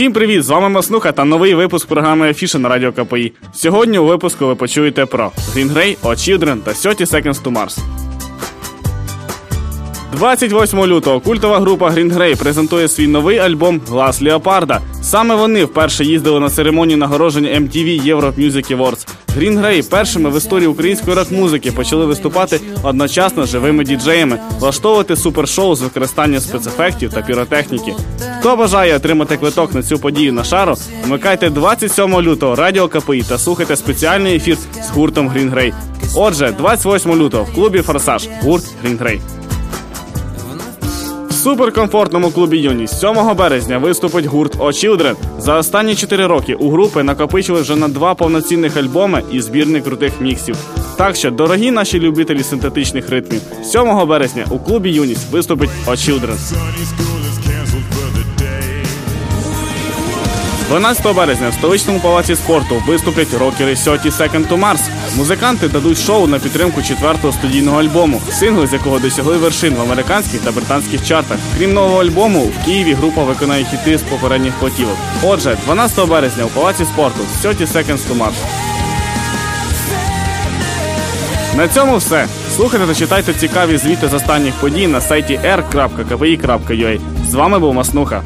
Всім привіт! З вами Маснуха та новий випуск програми Афіша на радіо КПІ. Сьогодні у випуску ви почуєте про Green Grey, O Children та 30 Seconds to Mars. 28 лютого культова група Green Grey презентує свій новий альбом Глас Леопарда. Саме вони вперше їздили на церемонію нагородження MTV Europe Music Awards. Green Grey першими в історії української рок-музики почали виступати одночасно живими діджеями, влаштовувати супершоу з використанням спецефектів та піротехніки. Хто бажає отримати квиток на цю подію на шару, вмикайте 27 лютого радіо КПІ та слухайте спеціальний ефір з гуртом Green Grey. Отже, 28 лютого в клубі Форсаж гурт Green Grey. Суперкомфортному клубі Юність 7 березня виступить гурт «О Children». За останні 4 роки у групи накопичили вже на два повноцінних альбоми і збірник крутих міксів. Так що, дорогі наші любителі синтетичних ритмів, 7 березня у клубі Юність виступить «О Children». 12 березня в столичному палаці спорту виступлять рокери 30 Second to Mars. Музиканти дадуть шоу на підтримку четвертого студійного альбому, сингли з якого досягли вершин в американських та британських чартах. Крім нового альбому, в Києві група виконає хіти з попередніх платівок. Отже, 12 березня у палаці спорту 30 Seconds to Mars. На цьому все. Слухайте та читайте цікаві звіти з останніх подій на сайті r.kpi.ua. З вами був Маснуха.